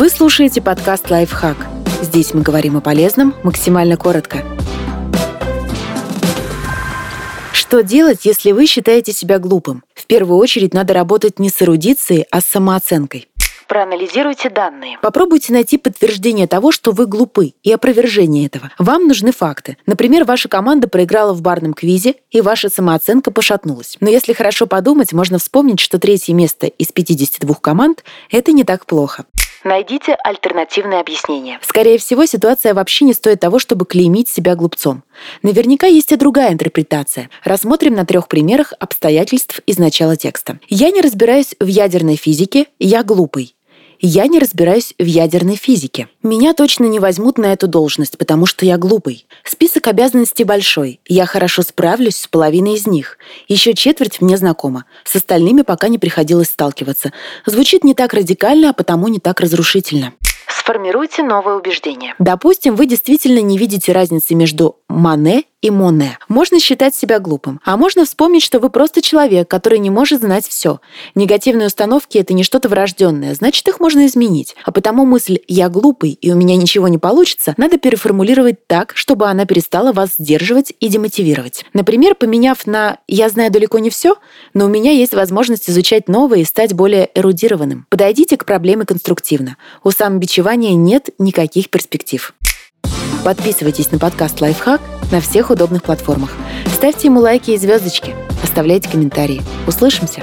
Вы слушаете подкаст «Лайфхак». Здесь мы говорим о полезном максимально коротко. Что делать, если вы считаете себя глупым? В первую очередь надо работать не с эрудицией, а с самооценкой. Проанализируйте данные. Попробуйте найти подтверждение того, что вы глупы, и опровержение этого. Вам нужны факты. Например, ваша команда проиграла в барном квизе, и ваша самооценка пошатнулась. Но если хорошо подумать, можно вспомнить, что третье место из 52 команд – это не так плохо. Найдите альтернативное объяснение. Скорее всего, ситуация вообще не стоит того, чтобы клеймить себя глупцом. Наверняка есть и другая интерпретация. Рассмотрим на трех примерах обстоятельств из начала текста. Я не разбираюсь в ядерной физике, я глупый. Я не разбираюсь в ядерной физике. Меня точно не возьмут на эту должность, потому что я глупый. Список обязанностей большой. Я хорошо справлюсь с половиной из них. Еще четверть мне знакома. С остальными пока не приходилось сталкиваться. Звучит не так радикально, а потому не так разрушительно. Сформируйте новое убеждение. Допустим, вы действительно не видите разницы между Мане и Моне. Можно считать себя глупым, а можно вспомнить, что вы просто человек, который не может знать все. Негативные установки — это не что-то врожденное, значит, их можно изменить. А потому мысль «я глупый и у меня ничего не получится» надо переформулировать так, чтобы она перестала вас сдерживать и демотивировать. Например, поменяв на «я знаю далеко не все, но у меня есть возможность изучать новое и стать более эрудированным». Подойдите к проблеме конструктивно. У самобичевания нет никаких перспектив. Подписывайтесь на подкаст «Лайфхак» на всех удобных платформах. Ставьте ему лайки и звездочки. Оставляйте комментарии. Услышимся!